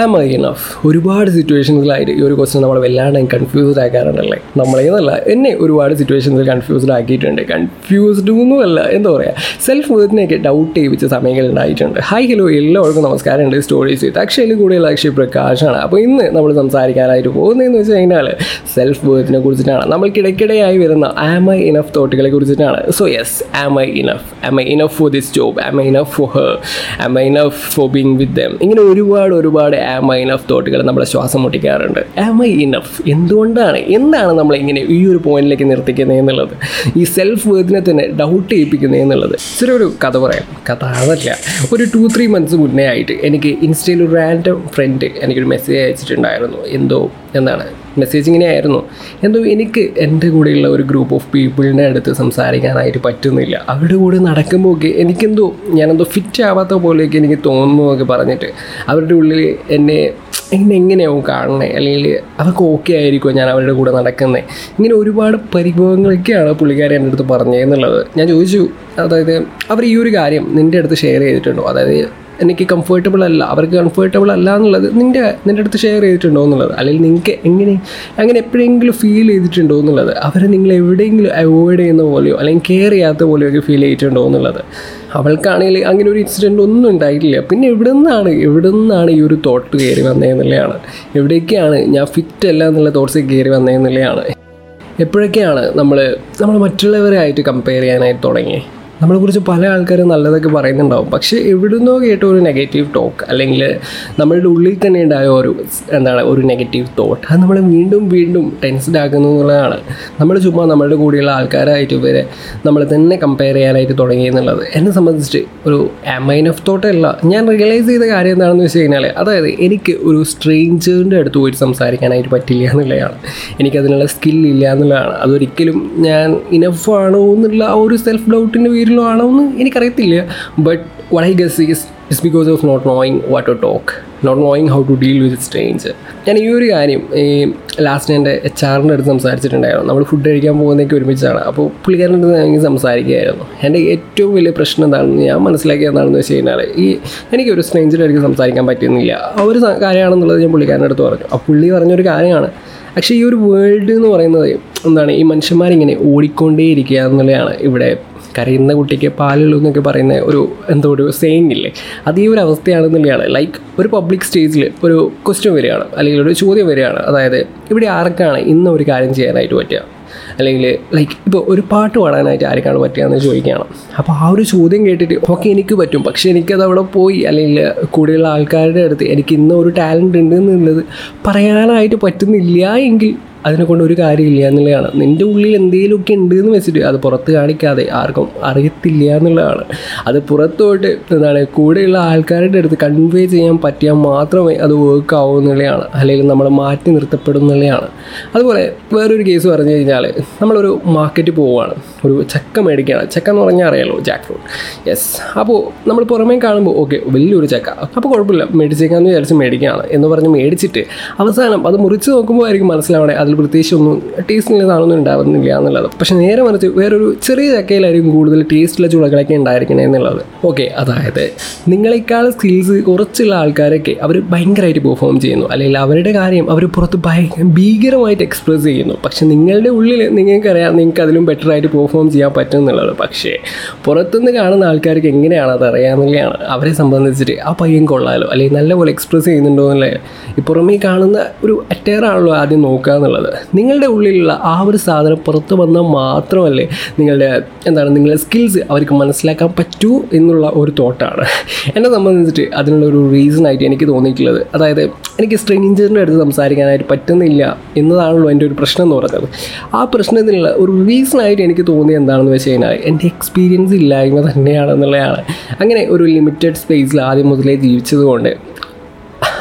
Am I enough ഒരുപാട് സിറ്റുവേഷൻസിലായിട്ട് ഈ ഒരു ക്വസ്റ്റൻ നമ്മളെ വല്ലാണ്ട് കൺഫ്യൂസ്ഡ് ആക്കാറുണ്ടല്ലേ നമ്മളേന്നല്ല എന്നെ ഒരുപാട് സിറ്റുവേഷൻസിൽ കൺഫ്യൂസ്ഡ് ആക്കിയിട്ടുണ്ട്. കൺഫ്യൂസ്ഡ് ഒന്നുമല്ല എന്താ പറയുക സെൽഫ് വേർത്തിനെയൊക്കെ ഡൗട്ട് ചെയ്യിപ്പിച്ച സമയങ്ങൾ ഉണ്ടായിട്ടുണ്ട്. ഹായ് ഹലോ എല്ലാവർക്കും നമസ്കാരമുണ്ട് സ്റ്റോറീസ് ചെയ്ത്. അക്ഷയിൽ കൂടുതൽ അക്ഷയ് പ്രകാശാണ്. അപ്പോൾ ഇന്ന് നമ്മൾ സംസാരിക്കാനായിട്ട് പോകുന്നതെന്ന് വെച്ച് കഴിഞ്ഞാൽ സെൽഫ് വേർത്തിനെ കുറിച്ചിട്ടാണ്. നമ്മൾക്കിടയ്ക്കിടെയായി വരുന്ന ആം ഐ ഇനഫ് തോട്ടുകളെ കുറിച്ചിട്ടാണ്. So yes am I enough am I enough for this job am I enough for her am I enough for being with them ഇങ്ങനെ ഒരുപാട് ഒരുപാട് ആം ഐ ഇനഫ് തോട്ടുകൾ നമ്മളെ ശ്വാസം മുട്ടിക്കാറുണ്ട്? ആം ഐ ഇനഫ് എന്തുകൊണ്ടാണ്? എന്താണ് നമ്മളിങ്ങനെ ഈ ഒരു പോയിന്റിലേക്ക് നിർത്തിക്കുന്നത് എന്നുള്ളത്? ഈ സെൽഫ് വേർത്തിനെ തന്നെ ഡൗട്ട് ചെയ്യിപ്പിക്കുന്നത് എന്നുള്ളത്. ചെറിയ ഒരു കഥ പറയാം. കഥ അതല്ല ഒരു ടു ത്രീ മന്ത്സ് മുന്നേ ആയിട്ട് എനിക്ക് ഇൻസ്റ്റയിൽ ഒരു റാൻഡം ഫ്രണ്ട് എനിക്കൊരു മെസ്സേജ് അയച്ചിട്ടുണ്ടായിരുന്നു. എന്തോ? എന്താണ്? മെസ്സേജ് ഇങ്ങനെയായിരുന്നു എന്തോ എനിക്ക് എന്റെ കൂടെയുള്ള ഒരു ഗ്രൂപ്പ് ഓഫ് പീപ്പിളിന്റെ അടുത്ത് സംസാരിക്കാനായിട്ട് പറ്റുന്നില്ല. അവരുടെ കൂടെ നടക്കുമ്പോൾ ഒക്കെ എനിക്കെന്തോ ഞാനെന്തോ ഫിറ്റ് ആവാത്ത പോലെയൊക്കെ എനിക്ക് തോന്നുന്നതൊക്കെ പറഞ്ഞിട്ട് അവരുടെ ഉള്ളിൽ എന്നെ എന്നെ എങ്ങനെയാവും കാണണേ? അല്ലെങ്കിൽ അവർക്ക് ഓക്കെ ആയിരിക്കുമോ ഞാൻ അവരുടെ കൂടെ നടക്കുന്നത് ഇങ്ങനെ ഒരുപാട് പരിഭവങ്ങളൊക്കെയാണ് പുള്ളിക്കാരെ എന്റെ അടുത്ത് പറഞ്ഞതെന്നുള്ളത് ഞാൻ ചോദിച്ചു അതായത് അവർ ഈ ഒരു കാര്യം നിന്റെ അടുത്ത് ഷെയർ ചെയ്തിട്ടുണ്ടോ? അതായത് എനിക്ക് കംഫർട്ടബിൾ അല്ല. അവർക്ക് കംഫർട്ടബിൾ അല്ല എന്നുള്ളത് നിന്റെ നിന്റെ അടുത്ത് ഷെയർ ചെയ്തിട്ടുണ്ടോ എന്നുള്ളത്? അല്ലെങ്കിൽ നിങ്ങൾക്ക് എങ്ങനെ അങ്ങനെ എപ്പോഴെങ്കിലും ഫീൽ ചെയ്തിട്ടുണ്ടോ എന്നുള്ളത്? അവർ നിങ്ങൾ എവിടെയെങ്കിലും അവോയ്ഡ് ചെയ്യുന്ന പോലെയോ അല്ലെങ്കിൽ കെയർ ചെയ്യാത്ത പോലെയോ ഒക്കെ ഫീൽ ചെയ്തിട്ടുണ്ടോ എന്നുള്ളത്? അവൾക്കാണെങ്കിൽ അങ്ങനെ ഒരു ഇൻസിഡന്റ് ഒന്നും ഉണ്ടായിട്ടില്ല. പിന്നെ എവിടെ നിന്നാണ് എവിടെ നിന്നാണ് ഈ ഒരു തോട്ട് കയറി വന്നതെന്നുള്ളതാണ് എവിടേക്കാണ് ഞാൻ ഫിറ്റ് അല്ല എന്നുള്ള തോട്ട്സ് കയറി വന്നതെന്നുള്ളതാണ് എപ്പോഴൊക്കെയാണ് നമ്മൾ നമ്മൾ മറ്റുള്ളവരെ ആയിട്ട് കമ്പയർ ചെയ്യാനായിട്ട് തുടങ്ങി നമ്മളെക്കുറിച്ച് പല ആൾക്കാരും നല്ലതൊക്കെ പറയുന്നുണ്ടാവും. പക്ഷേ എവിടുന്നോ കേട്ട ഒരു നെഗറ്റീവ് ടോക്ക് അല്ലെങ്കിൽ നമ്മളുടെ ഉള്ളിൽ തന്നെ ഉണ്ടായ ഒരു എന്താണ് ഒരു നെഗറ്റീവ് തോട്ട് അത് നമ്മളെ വീണ്ടും വീണ്ടും ടെൻസ്ഡ് ആക്കുന്നു എന്നുള്ളതാണ്. നമ്മൾ ചുമ്മാ നമ്മളുടെ കൂടെയുള്ള ആൾക്കാരായിട്ട് ഇവരെ നമ്മൾ തന്നെ കമ്പയർ ചെയ്യാനായിട്ട് തുടങ്ങി എന്നുള്ളത് എന്നെ സംബന്ധിച്ച് ഒരു മൈൻ ഓഫ് തോട്ടല്ല ഞാൻ റിയലൈസ് ചെയ്ത കാര്യം എന്താണെന്ന് വെച്ച് കഴിഞ്ഞാൽ അതായത് എനിക്ക് ഒരു സ്ട്രേഞ്ചറിന്റെ അടുത്ത് പോയിട്ട് സംസാരിക്കാനായിട്ട് പറ്റില്ല എന്നുള്ളതാണ്. എനിക്കതിനുള്ള സ്കില്ലില്ല എന്നുള്ളതാണ്. അതൊരിക്കലും ഞാൻ ഇനഫ് ആണോ എന്നുള്ള ആ ഒരു സെൽഫ് ഡൗട്ടിന്റെ പേരിലോ ആണോ എന്ന് എനിക്കറിയത്തില്ല but what guess is is because of not knowing what to talk not knowing how to deal with strange ഞാൻ ഈ ഒരു കാര്യം ഈ ലാസ്റ്റ് എന്റെ എച്ച് ആറിന്റെ അടുത്ത് സംസാരിച്ചിട്ടുണ്ടായിരുന്നു. നമ്മൾ ഫുഡ് കഴിക്കാൻ പോകുന്നതൊക്കെ ഒരുമിച്ചാണ്. അപ്പോൾ പുള്ളിക്കാരന്റെ അടുത്ത് ഞാൻ സംസാരിക്കുകയായിരുന്നു. എന്റെ ഏറ്റവും വലിയ പ്രശ്നം എന്താണെന്ന് ഞാൻ മനസ്സിലാക്കിയത് എന്താണെന്ന് വെച്ച് കഴിഞ്ഞാൽ ഈ എനിക്കൊരു സ്ട്രേഞ്ചിന്റെ അടുത്ത് സംസാരിക്കാൻ പറ്റുന്നില്ല. ആ ഒരു കാര്യമാണെന്നുള്ളത് ഞാൻ പുള്ളിക്കാരന്റെ അടുത്ത് പറഞ്ഞു. ആ പുള്ളി പറഞ്ഞൊരു കാര്യമാണ്. പക്ഷേ ഈ ഒരു വേൾഡ് എന്ന് പറയുന്നത് എന്താണ് ഈ മനുഷ്യന്മാരിങ്ങനെ ഓടിക്കൊണ്ടേയിരിക്കുക എന്നുള്ളതാണ് ഇവിടെ കരയുന്ന കുട്ടിക്ക് പാലുള്ളൂ എന്നൊക്കെ പറയുന്ന ഒരു എന്തോ ഒരു സെയിങ് ഇല്ലേ? അത് ഈ ഒരു അവസ്ഥയാണെന്നുള്ളതാണ് ലൈക്ക് ഒരു പബ്ലിക് സ്റ്റേജിൽ ഒരു ക്വസ്റ്റ്യൻ വരികയാണ്. അല്ലെങ്കിൽ ഒരു ചോദ്യം വരികയാണ്. അതായത് ഇവിടെ ആർക്കാണ് ഇന്ന് ഒരു കാര്യം ചെയ്യാനായിട്ട് പറ്റുക? അല്ലെങ്കിൽ ലൈക്ക് ഇപ്പോൾ ഒരു പാട്ട് പാടാനായിട്ട് ആർക്കാണ് പറ്റുകയെന്ന് ചോദിക്കുകയാണ്. അപ്പോൾ ആ ഒരു ചോദ്യം കേട്ടിട്ട് ഓക്കെ എനിക്ക് പറ്റും. പക്ഷേ എനിക്കത് അവിടെ പോയി. അല്ലെങ്കിൽ കൂടെയുള്ള ആൾക്കാരുടെ അടുത്ത് എനിക്ക് ഇന്ന് ഒരു ടാലന്റ് ഉണ്ട് എന്നുള്ളത് പറയാനായിട്ട് പറ്റുന്നില്ല എങ്കിൽ അതിനെ കൊണ്ട് ഒരു കാര്യമില്ല എന്നുള്ളതാണ്. നിന്റെ ഉള്ളിൽ എന്തെങ്കിലുമൊക്കെ ഉണ്ട് എന്ന് വെച്ചിട്ട് അത് പുറത്ത് കാണിക്കാതെ ആർക്കും അറിയത്തില്ല എന്നുള്ളതാണ്. അത് പുറത്തോട്ട് എന്താണ് കൂടെയുള്ള ആൾക്കാരുടെ അടുത്ത് കൺവേ ചെയ്യാൻ പറ്റിയാൽ മാത്രമേ അത് വർക്ക് ആവൂ എന്നുള്ളതാണ്. അല്ലെങ്കിൽ നമ്മൾ മാറ്റി നിർത്തപ്പെടും എന്നുള്ളതാണ്. അതുപോലെ വേറൊരു കേസ് പറഞ്ഞു കഴിഞ്ഞാൽ നമ്മളൊരു മാർക്കറ്റ് പോവുകയാണ്. ഒരു ചക്ക മേടിക്കുകയാണ്. ചക്ക എന്ന് പറഞ്ഞാൽ അറിയാലോ ജാക്ക് ഫ്രൂട്ട് യെസ് അപ്പോൾ നമ്മൾ പുറമേ കാണുമ്പോൾ ഓക്കെ വലിയൊരു ചക്ക. അപ്പോൾ കുഴപ്പമില്ല. മേടിച്ചേക്കാന്ന് വിചാരിച്ച് മേടിക്കുകയാണ്. എന്ന് പറഞ്ഞ് മേടിച്ചിട്ട് അവസാനം അത് മുറിച്ച് നോക്കുമ്പോൾ ആയിരിക്കും മനസ്സിലാവണേ അതിൽ പ്രത്യേകിച്ച് ഒന്നും ടേസ്റ്റിനുള്ള സാധനമൊന്നും ഉണ്ടാവുന്നില്ല എന്നുള്ളത്. പക്ഷേ നേരെ മറിച്ച് വേറൊരു ചെറിയ ചക്കയിലായിരിക്കും കൂടുതൽ ടേസ്റ്റുള്ള ചുളകളൊക്കെ ഉണ്ടായിരിക്കണേ എന്നുള്ളത്. ഓക്കെ അതായത് നിങ്ങളെക്കാൾ സ്കിൽസ് കുറച്ചുള്ള ആൾക്കാരൊക്കെ അവർ ഭയങ്കരമായിട്ട് പെർഫോം ചെയ്യുന്നു. അല്ലെങ്കിൽ അവരുടെ കാര്യം അവർ പുറത്ത് ഭീകരമായിട്ട് എക്സ്പ്രസ് ചെയ്യുന്നു. പക്ഷെ നിങ്ങളുടെ ഉള്ളിൽ നിങ്ങൾക്കറിയാം നിങ്ങൾക്ക് അതിലും ബെറ്റർ ആയിട്ട് പെർഫോം ചെയ്യാൻ പറ്റും എന്നുള്ളത്. പക്ഷേ പുറത്തുനിന്ന് കാണുന്ന ആൾക്കാർക്ക് എങ്ങനെയാണ് അത് അറിയാമെന്നുള്ളതാണ്. അവരെ സംബന്ധിച്ചിട്ട് ആ പയ്യൻ കൊള്ളാലോ അല്ലെങ്കിൽ നല്ലപോലെ എക്സ്പ്രസ് ചെയ്യുന്നുണ്ടോ എന്നുള്ളത്. ഈ പുറമേ കാണുന്ന ഒരു അറ്റയറാണല്ലോ ആദ്യം നോക്കുക എന്നുള്ളത്. നിങ്ങളുടെ ഉള്ളിലുള്ള ആ ഒരു സാധനം പുറത്ത് വന്നാൽ മാത്രമല്ലേ നിങ്ങളുടെ എന്താണ് നിങ്ങളുടെ സ്കിൽസ് അവർക്ക് മനസ്സിലാക്കാൻ പറ്റൂ എന്നുള്ള ഒരു തോട്ടാണ്. എന്നെ സംബന്ധിച്ചിട്ട് അതിനുള്ള ഒരു റീസൺ ആയിട്ട് എനിക്ക് തോന്നിയിട്ടുള്ളത്. അതായത് എനിക്ക് സ്ട്രേഞ്ചറിന്റെ അടുത്ത് സംസാരിക്കാനായിട്ട് പറ്റുന്നില്ല എന്നതാണല്ലോ എന്റെ ഒരു പ്രശ്നം എന്ന് പറയുന്നത്. ആ പ്രശ്നത്തിനുള്ള ഒരു റീസണായിട്ട് എനിക്ക് തോന്നിയത് എന്താണെന്ന് വെച്ച് കഴിഞ്ഞാൽ എന്റെ എക്സ്പീരിയൻസ് ഇല്ലായ്മ തന്നെയാണെന്നുള്ളതാണ് അങ്ങനെ ഒരു ലിമിറ്റഡ് സ്പേസിൽ ആദ്യം മുതലേ ജീവിച്ചതുകൊണ്ട്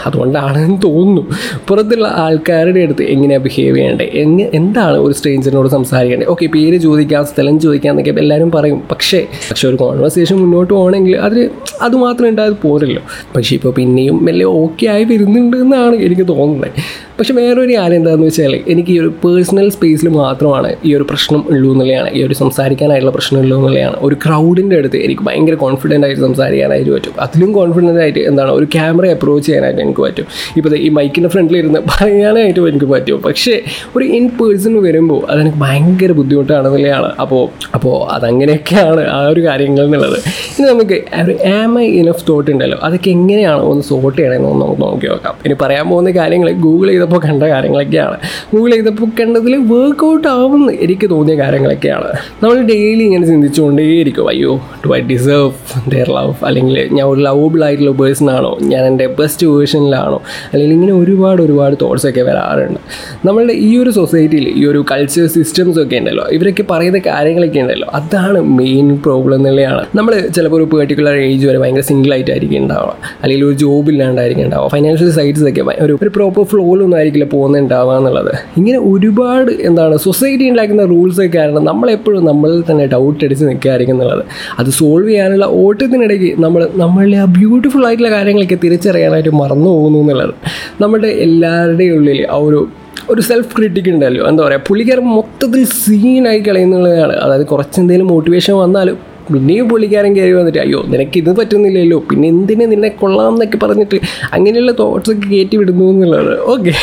അതുകൊണ്ടാണെന്ന് തോന്നുന്നു. പുറത്തുള്ള ആൾക്കാരുടെ അടുത്ത് എങ്ങനെയാണ് ബിഹേവ് ചെയ്യേണ്ടത് എങ്ങ എന്താണ് ഒരു സ്ട്രേഞ്ചറിനോട് സംസാരിക്കേണ്ടത് ഓക്കെ പേര് ചോദിക്കാം സ്ഥലം ചോദിക്കാം എന്നൊക്കെ എല്ലാവരും പറയും. പക്ഷേ പക്ഷേ ഒരു കോൺവെർസേഷൻ മുന്നോട്ട് പോകണമെങ്കിൽ അത് അതുമാത്രം ഉണ്ടായത് പോരല്ലോ. പക്ഷേ ഇപ്പോൾ പിന്നെയും മെല്ലെ ഓക്കെ ആയി വരുന്നുണ്ട് എന്നാണ് എനിക്ക് തോന്നുന്നത് പക്ഷേ വേറൊരു കാര്യം എന്താണെന്ന് വെച്ചാൽ എനിക്ക് ഈ ഒരു പേഴ്സണൽ സ്പേസിൽ മാത്രമാണ് ഈ ഒരു പ്രശ്നം ഉള്ളൂ എന്നുള്ളതാണ്. ഈ ഒരു സംസാരിക്കാനായിട്ടുള്ള പ്രശ്നം ഉള്ളൂ എന്നുള്ളതാണ്. ഒരു ക്രൗഡിന്റെ അടുത്ത് എനിക്ക് ഭയങ്കര കോൺഫിഡന്റ് ആയിട്ട് സംസാരിക്കാനായിട്ട് പറ്റും. അതിലും കോൺഫിഡന്റ് ആയിട്ട് എന്താണ്? ഒരു ക്യാമറ അപ്രോച്ച് ചെയ്യാനായിട്ട് എനിക്ക് പറ്റും. ഇപ്പോൾ ഈ മൈക്കിന്റെ ഫ്രണ്ടിൽ ഇരുന്ന് പറയാനായിട്ടും എനിക്ക് പറ്റും. പക്ഷേ ഒരു ഇൻ പേഴ്സൺ വരുമ്പോൾ അതെനിക്ക് ഭയങ്കര ബുദ്ധിമുട്ടാണ് ബുദ്ധിമുട്ടാണെന്നുള്ളതാണ് അപ്പോൾ അപ്പോൾ അതങ്ങനെയൊക്കെയാണ് ആ ഒരു കാര്യങ്ങൾ എന്നുള്ളത്. ഇനി നമുക്ക് ഒരു ആം ഐ ഇനഫ് തോട്ട് ഉണ്ടല്ലോ. അതൊക്കെ എങ്ങനെയാണ് ഒന്ന് സോർട്ട് ചെയ്യണമെന്ന് നമുക്ക് നോക്കി നോക്കാം. ഇനി പറയാൻ പോകുന്ന കാര്യങ്ങൾ ഗൂഗിൾ ചെയ്തപ്പോൾ കണ്ട കാര്യങ്ങളൊക്കെയാണ്. ഗൂഗിൾ ചെയ്തപ്പോൾ കണ്ടതിൽ വർക്കൗട്ട് ആവുമെന്ന് എനിക്ക് തോന്നിയ കാര്യങ്ങളൊക്കെയാണ്. നമ്മൾ ഡെയിലി ഇങ്ങനെ ചിന്തിച്ചുകൊണ്ടേയിരിക്കും. അയ്യോ do I deserve their love അല്ലെങ്കിൽ ഞാൻ ഒരു ലവബിൾ ആയിട്ടുള്ള പേഴ്സൺ ആണോ? ഞാൻ എന്റെ ബെസ്റ്റ് വേർഷനിലാണോ അല്ലെങ്കിൽ ഇങ്ങനെ ഒരുപാട് ഒരുപാട് തോട്ട്സൊക്കെ വരാറുണ്ട്. നമ്മളുടെ ഈ ഒരു സൊസൈറ്റിയിൽ ഈ ഒരു കൾച്ചർ സിസ്റ്റംസ് ഒക്കെ ഉണ്ടല്ലോ ഇവരൊക്കെ പറയുന്ന കാര്യങ്ങളൊക്കെ ഉണ്ടല്ലോ അതാണ് മെയിൻ പ്രോബ്ലം എന്നുള്ളതാണ് നമ്മൾ ചിലപ്പോൾ ഒരു പെർട്ടിക്കുലർ ഏജ് വരെ ഭയങ്കര സിംഗിൾ ആയിട്ടായിരിക്കും ഉണ്ടാവുക. അല്ലെങ്കിൽ ഒരു ജോബ് ഇല്ലാണ്ടായിരിക്കും ഉണ്ടാവുക. ഫൈനാൻഷ്യൽ സൈറ്റ്സ് ഒക്കെ ഒരു ഒരു പ്രോപ്പർ ഫ്ലോയിലൊന്നും ആയിരിക്കില്ല പോകുന്നുണ്ടാവുക എന്നുള്ളത്. ഇങ്ങനെ ഒരുപാട് എന്താണ് സൊസൈറ്റി ഉണ്ടാക്കുന്ന റൂൾസ് കാരണം നമ്മളെപ്പോഴും നമ്മളിൽ തന്നെ ഡൗട്ട് അടിച്ച് നിൽക്കുകയായിരിക്കും എന്നുള്ളത്. അത് സോൾവ് ചെയ്യാനുള്ള ഓട്ടത്തിനിടയ്ക്ക് നമ്മൾ നമ്മളുടെ ആ ബ്യൂട്ടിഫുൾ ആയിട്ടുള്ള കാര്യങ്ങളൊക്കെ തിരിച്ചറിയാനായിട്ട് മറന്നു പോകുന്നു എന്നുള്ളത്. നമ്മുടെ എല്ലാവരുടെയും ഉള്ളിൽ ആ ഒരു ഒരു സെൽഫ് ക്രിട്ടിക് ഉണ്ടല്ലോ. എന്താ പറയുക പുള്ളിക്കാരൻ മൊത്തത്തിൽ സീനായി കളയുന്നുള്ളതാണ്. അതായത് കുറച്ച് എന്തെങ്കിലും മോട്ടിവേഷൻ വന്നാലും പിന്നെയും പുള്ളിക്കാരൻ കയറി വന്നിട്ട് അയ്യോ നിനക്ക് ഇത് പറ്റുന്നില്ലല്ലോ. പിന്നെ എന്തിന് നിന്നെ കൊള്ളാം എന്നൊക്കെ പറഞ്ഞിട്ട് അങ്ങനെയുള്ള തോട്ട്സൊക്കെ കയറ്റി വിടുന്നു എന്നുള്ളത് ഓക്കെ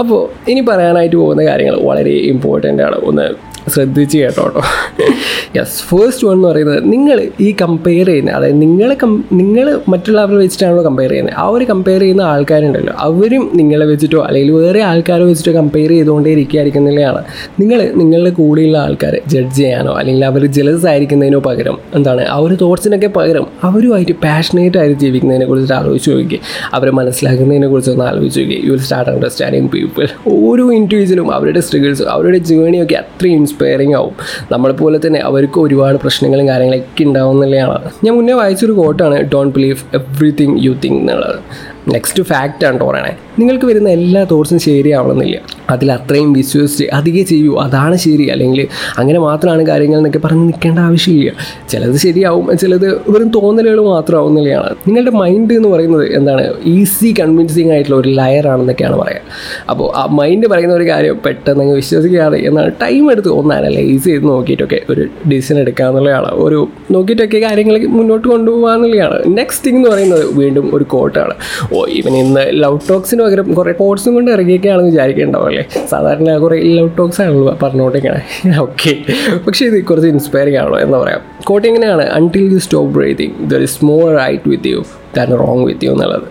അപ്പോൾ ഇനി പറയാനായിട്ട് പോകുന്ന കാര്യങ്ങൾ വളരെ ഇമ്പോർട്ടന്റ് ആണ്. ഒന്ന് ശ്രദ്ധിച്ച് കേട്ടോ യെസ് ഫേസ്റ്റ് വൺ എന്ന് പറയുന്നത് നിങ്ങൾ ഈ കമ്പയർ ചെയ്യുന്ന അതായത് നിങ്ങളെ കം നിങ്ങൾ മറ്റുള്ളവരെ വെച്ചിട്ടാണല്ലോ കമ്പയർ ചെയ്യുന്നത്. ആ ഒരു കമ്പയർ ചെയ്യുന്ന ആൾക്കാരുണ്ടല്ലോ. അവരും നിങ്ങളെ വെച്ചിട്ടോ അല്ലെങ്കിൽ വേറെ ആൾക്കാരെ വെച്ചിട്ടോ കമ്പയർ ചെയ്തുകൊണ്ടേ ഇരിക്കുകയായിരിക്കുന്നില്ലാണ് നിങ്ങൾ നിങ്ങളുടെ കൂടെയുള്ള ആൾക്കാരെ ജഡ്ജ് ചെയ്യാനോ അല്ലെങ്കിൽ അവർ ജലസ് ആയിരിക്കുന്നതിനോ പകരം എന്താണ് ആ ഒരു തോട്ട്സിനൊക്കെ പകരം അവരുമായിട്ട് പാഷനേറ്റ് ആയിട്ട് ജീവിക്കുന്നതിനെ കുറിച്ചിട്ട് ആലോചിച്ച് നോക്കി അവരെ മനസ്സിലാക്കുന്നതിനെ കുറിച്ച് ഒന്ന് ആലോചിച്ച് നോക്കി you will start understanding people ഓരോ ഇൻഡിവിജ്വലും അവരുടെ സ്ട്രഗിൾസും അവരുടെ ജേണിയൊക്കെ അത്രയും ഇൻസ്പയറിംഗ് ആവും. നമ്മളെപ്പോലെ തന്നെ അവർക്ക് ഒരുപാട് പ്രശ്നങ്ങളും കാര്യങ്ങളൊക്കെ ഉണ്ടാവും എന്നുള്ളതാണ് ഞാൻ മുന്നേ വായിച്ചൊരു കോട്ടാണ് don't believe everything you think എന്നുള്ളത്. നെക്സ്റ്റ് ഫാക്റ്റ് ആണ് പറയണേ. നിങ്ങൾക്ക് വരുന്ന എല്ലാ തോട്ട്സും ശരിയാവണമെന്നില്ല അതിൽ അത്രയും വിശ്വസിച്ച് അധികം ചെയ്യൂ. അതാണ് ശരി. അല്ലെങ്കിൽ അങ്ങനെ മാത്രമാണ് കാര്യങ്ങൾ എന്നൊക്കെ പറഞ്ഞ് നിൽക്കേണ്ട ആവശ്യമില്ല. ചിലത് ശരിയാവും ചിലത് വെറും തോന്നലുകൾ മാത്രമാവും എന്നുള്ളതാണ് നിങ്ങളുടെ മൈൻഡ് എന്ന് പറയുന്നത് എന്താണ്? ഈസി കൺവിൻസിങ് ആയിട്ടുള്ള ഒരു ലയർ ആണെന്നൊക്കെയാണ് പറയുക അപ്പോൾ ആ മൈൻഡ് പറയുന്ന ഒരു കാര്യം പെട്ടെന്ന് അങ്ങ് വിശ്വസിക്കാതെ എന്നാണ് ടൈം എടുത്ത് ഒന്ന് അനലൈസ് ചെയ്ത് നോക്കിയിട്ടൊക്കെ ഒരു ഡിസിഷൻ എടുക്കുക എന്നുള്ളതാണ്. ഒരു നോക്കിയിട്ടൊക്കെ കാര്യങ്ങൾ മുന്നോട്ട് കൊണ്ടുപോകാന്നുള്ളതാണ് നെക്സ്റ്റ് തിങ് എന്ന് പറയുന്നത് വീണ്ടും ഒരു കോട്ടാണ് ഓ ഇവൻ ഇന്ന് ലവ് ടോക്സിന് പകരം കുറേ കോഡ്സും കൊണ്ട് ഇറങ്ങിയൊക്കെയാണെന്ന് വിചാരിക്കേണ്ടാവും അല്ലേ? സാധാരണ കുറേ ലവ് ടോക്സ് ആണല്ലോ പറഞ്ഞുകൊണ്ടിരിക്കണേ. ഓക്കെ പക്ഷേ ഇത് കുറച്ച് ഇൻസ്പയറിംഗ് ആണല്ലോ എന്ന് പറയാം. കോട്ട് എങ്ങനെയാണ്? Until you stop breathing there is more right with you than wrong with you എന്നുള്ളത്.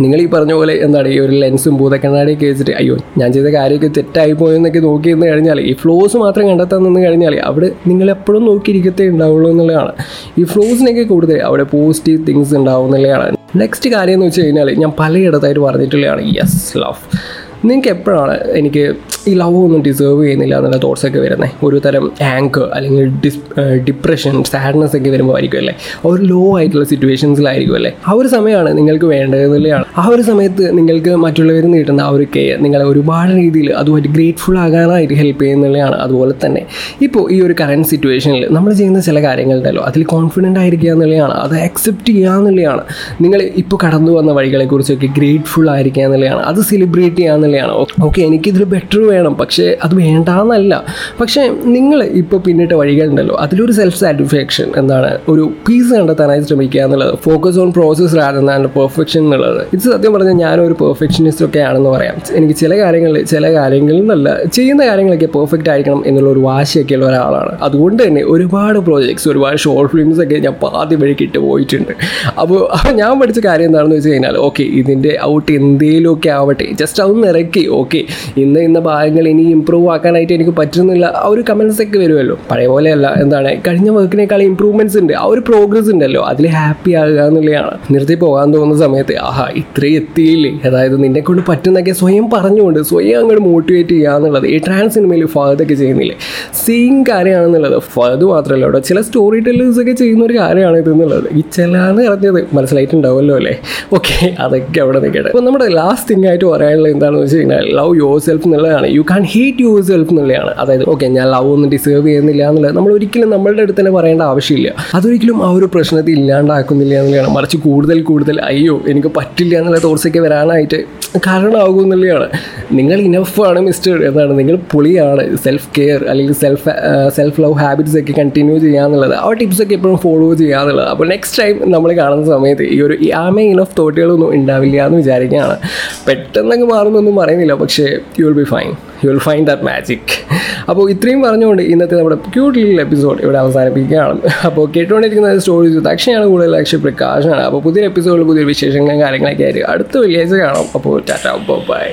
നിങ്ങൾ ഈ പറഞ്ഞ പോലെ എന്താണ് ഈ ഒരു ലെൻസും ഭൂതക്കണ്ണാടിയൊക്കെ വെച്ചിട്ട് അയ്യോ ഞാൻ ചെയ്ത കാര്യമൊക്കെ തെറ്റായി പോയെന്നൊക്കെ നോക്കി നിന്ന് കഴിഞ്ഞാൽ ഈ ഫ്ലോസ് മാത്രം കണ്ടെത്താൻ നിന്ന് കഴിഞ്ഞാൽ അവിടെ നിങ്ങൾ എപ്പോഴും നോക്കിയിരിക്കത്തേ ഉണ്ടാവുള്ളൂ എന്നുള്ളതാണ്. ഈ ഫ്ലോസിനൊക്കെ കൂടുതൽ അവിടെ പോസിറ്റീവ് തിങ്സ് ഉണ്ടാവും എന്നുള്ളതാണ്. നെക്സ്റ്റ് കാര്യം എന്ന് വെച്ച് കഴിഞ്ഞാൽ ഞാൻ പലയിടത്തായിട്ട് പറഞ്ഞിട്ടുള്ളതാണ് യെസ് ലവ് നിങ്ങൾക്ക് എപ്പോഴാണ് എനിക്ക് ഈ ലവ് ഒന്നും ഡിസേർവ് ചെയ്യുന്നില്ല എന്നുള്ള തോട്ട്സ് ഒക്കെ വരുന്നത് ഒരു തരം ആങ്കർ അല്ലെങ്കിൽ ഡിസ് ഡിപ്രഷൻ സാഡ്നെസ് ഒക്കെ വരുമ്പോൾ ആയിരിക്കും അല്ലേ? ഒരു ലോ ആയിട്ടുള്ള സിറ്റുവേഷൻസിലായിരിക്കും അല്ലേ? ആ ഒരു സമയമാണ് നിങ്ങൾക്ക് വേണ്ടതെന്നുള്ളതാണ് ആ ഒരു സമയത്ത് നിങ്ങൾക്ക് മറ്റുള്ളവരിൽ നിന്ന് കിട്ടുന്ന ആ ഒരു കെയർ നിങ്ങളെ ഒരുപാട് രീതിയിൽ അതുമായിട്ട് ഗ്രേറ്റ്ഫുൾ ആകാനായിട്ട് ഹെൽപ്പ് ചെയ്യുന്നുള്ളതാണ് അതുപോലെ തന്നെ. ഇപ്പോൾ ഈ ഒരു കറണ്ട് സിറ്റുവേഷനിൽ നമ്മൾ ചെയ്യുന്ന ചില കാര്യങ്ങളുണ്ടല്ലോ. അതിൽ കോൺഫിഡന്റ് ആയിരിക്കുക എന്നുള്ളതാണ്. അത് അക്സെപ്റ്റ് ചെയ്യുക എന്നുള്ളതാണ്. നിങ്ങൾ ഇപ്പോൾ കടന്നു വന്ന വഴികളെക്കുറിച്ചൊക്കെ ഗ്രേറ്റ്ഫുൾ ആയിരിക്കുക എന്നുള്ളതാണ്. അത് സെലിബ്രേറ്റ് ചെയ്യുക എന്നുള്ളതാണ്. ഓക്കെ എനിക്കിതിൽ ബെറ്റർ വേണം. പക്ഷേ അത് വേണ്ടാന്നല്ല. പക്ഷേ നിങ്ങൾ ഇപ്പോൾ പിന്നിട്ട് വഴികളുണ്ടല്ലോ. അതിലൊരു സെൽഫ് സാറ്റിസ്ഫാക്ഷൻ എന്താണ് ഒരു പീസ് കണ്ടെത്താനായി ശ്രമിക്കുക എന്നുള്ളത്. Focus on process than perfection എന്നുള്ളത്. ഇത് സത്യം പറഞ്ഞാൽ ഞാനൊരു പെർഫെക്ഷനിസ്റ്റ് ഒക്കെ ആണെന്ന് പറയാം. എനിക്ക് ചില കാര്യങ്ങളിൽ ചില കാര്യങ്ങളിൽ നിന്നല്ല ചെയ്യുന്ന കാര്യങ്ങളൊക്കെ പെർഫെക്റ്റ് ആയിരിക്കണം എന്നുള്ള ഒരു വാശിയൊക്കെ ഉള്ള ഒരാളാണ്. അതുകൊണ്ട് തന്നെ ഒരുപാട് പ്രോജക്ട്സ് ഒരുപാട് ഷോർട്ട് ഫിലിംസ് ഒക്കെ ഞാൻ പാതി വഴിക്ക് ഇട്ട് പോയിട്ടുണ്ട്. അപ്പോൾ അപ്പോൾ ഞാൻ പഠിച്ച കാര്യം എന്താണെന്ന് വെച്ച് കഴിഞ്ഞാൽ ഓക്കെ ഇതിന്റെ ഔട്ട് എന്തെങ്കിലുമൊക്കെ ആവട്ടെ. ജസ്റ്റ് അതൊന്ന് ഇറക്കി ഓക്കെ ഇന്ന ഇന്ന ഭാഗങ്ങൾ ഇനി ഇമ്പ്രൂവ് ആക്കാനായിട്ട് എനിക്ക് പറ്റുന്നില്ല. ആ ഒരു കമൻസ് ഒക്കെ വരുമല്ലോ. പഴയ പോലെയല്ല. എന്താണ്? കഴിഞ്ഞ വർക്കിനേക്കാൾ ഇമ്പ്രൂവ്മെന്റ്സ് ഉണ്ട്. ആ ഒരു പ്രോഗ്രസ് ഉണ്ടല്ലോ. അതിൽ ഹാപ്പി ആകുക എന്നുള്ളതാണ്. നിർത്തി പോകാൻ തോന്നുന്ന സമയത്ത് ആഹാ ഇത്രയും എത്തിയില്ലേ? അതായത് നിന്നെ കൊണ്ട് പറ്റുന്നൊക്കെ സ്വയം പറഞ്ഞുകൊണ്ട് സ്വയം അങ്ങോട്ട് മോട്ടിവേറ്റ് ചെയ്യുക എന്നുള്ളത്. ഈ ട്രാൻസ് സിനിമയിൽ ഫഹദൊക്കെ ചെയ്യുന്നില്ലേ? സെയിം കാര്യമാണെന്നുള്ളത് ഫഹദ് മാത്രമല്ല അവിടെ ചില സ്റ്റോറി ടെല്ലേഴ്സ് ഒക്കെ ചെയ്യുന്ന ഒരു കാര്യമാണ് ഇത് എന്നുള്ളത് ഈ ചെല്ലാന്ന് പറഞ്ഞത് മനസ്സിലായിട്ടുണ്ടാവുമല്ലോ അല്ലേ? ഓക്കെ അതൊക്കെ അവിടെ നിൽക്കട്ടെ. അപ്പോൾ നമ്മുടെ ലാസ്റ്റ് തിങ് ആയിട്ട് പറയാനുള്ളത് എന്താണെന്ന് വെച്ച് കഴിഞ്ഞാൽ ലവ് യുവർ സെൽഫ് എന്നുള്ളതാണ്. എന്നുള്ളതാണ് you can hate yourself എന്നുള്ളതാണ്. അതായത് ഓക്കെ ഞാൻ ലവ് ഒന്നും ഡിസേർവ് ചെയ്യുന്നില്ല എന്നുള്ളത് നമ്മൾ ഒരിക്കലും നമ്മളുടെ അടുത്ത് തന്നെ പറയേണ്ട ആവശ്യമില്ല. അതൊരിക്കലും ആ ഒരു പ്രശ്നത്തെ ഇല്ലാണ്ടാക്കുന്നില്ല എന്നുള്ളതാണ്. മറിച്ച് കൂടുതൽ കൂടുതൽ അയ്യോ എനിക്ക് പറ്റില്ല എന്നുള്ള തോട്ട്സൊക്കെ വരാനായിട്ട് കാരണമാകും എന്നുള്ളതാണ്. നിങ്ങൾ ഇനഫ് ആണ് മിസ്റ്റർ എന്നാണ് നിങ്ങൾ പുളിയാണ്. സെൽഫ് കെയർ അല്ലെങ്കിൽ സെൽഫ് സെൽഫ് ലവ് ഹാബിറ്റ്സ് ഒക്കെ കണ്ടിന്യൂ ചെയ്യാന്നുള്ളത് ആ ടിപ്സൊക്കെ എപ്പോഴും ഫോളോ ചെയ്യാന്നുള്ളത് അപ്പോൾ നെക്സ്റ്റ് ടൈം നമ്മൾ കാണുന്ന സമയത്ത് ഈ ഒരു ആമേ ഇനഫ് തോട്ടുകളൊന്നും ഉണ്ടാവില്ല എന്ന് വിചാരിക്കുകയാണ്. പെട്ടെന്നങ്ങ് മാറുന്നൊന്നും പറയുന്നില്ല പക്ഷേ you will be fine you will find that magic അപ്പോൾ ഇത്രയും പറഞ്ഞുകൊണ്ട് ഇന്നത്തെ നമ്മുടെ ക്യൂട്ട് ലിറ്റിൽ എപ്പിസോഡ് ഇവിടെ അവസാനിപ്പിക്കുകയാണ്. അപ്പോൾ കേട്ടുകൊണ്ടിരിക്കുന്ന സ്റ്റോറീസ് അക്ഷയാണ് കൂടുതൽ അക്ഷയ പ്രകാശാണ് അപ്പോൾ പുതിയ എപ്പിസോഡിൽ പുതിയ വിശേഷങ്ങളും കാര്യങ്ങളൊക്കെ ആയിട്ട് അടുത്ത വെള്ളിയാഴ്ച കാണാം. അപ്പോൾ ടാറ്റ ബൈ.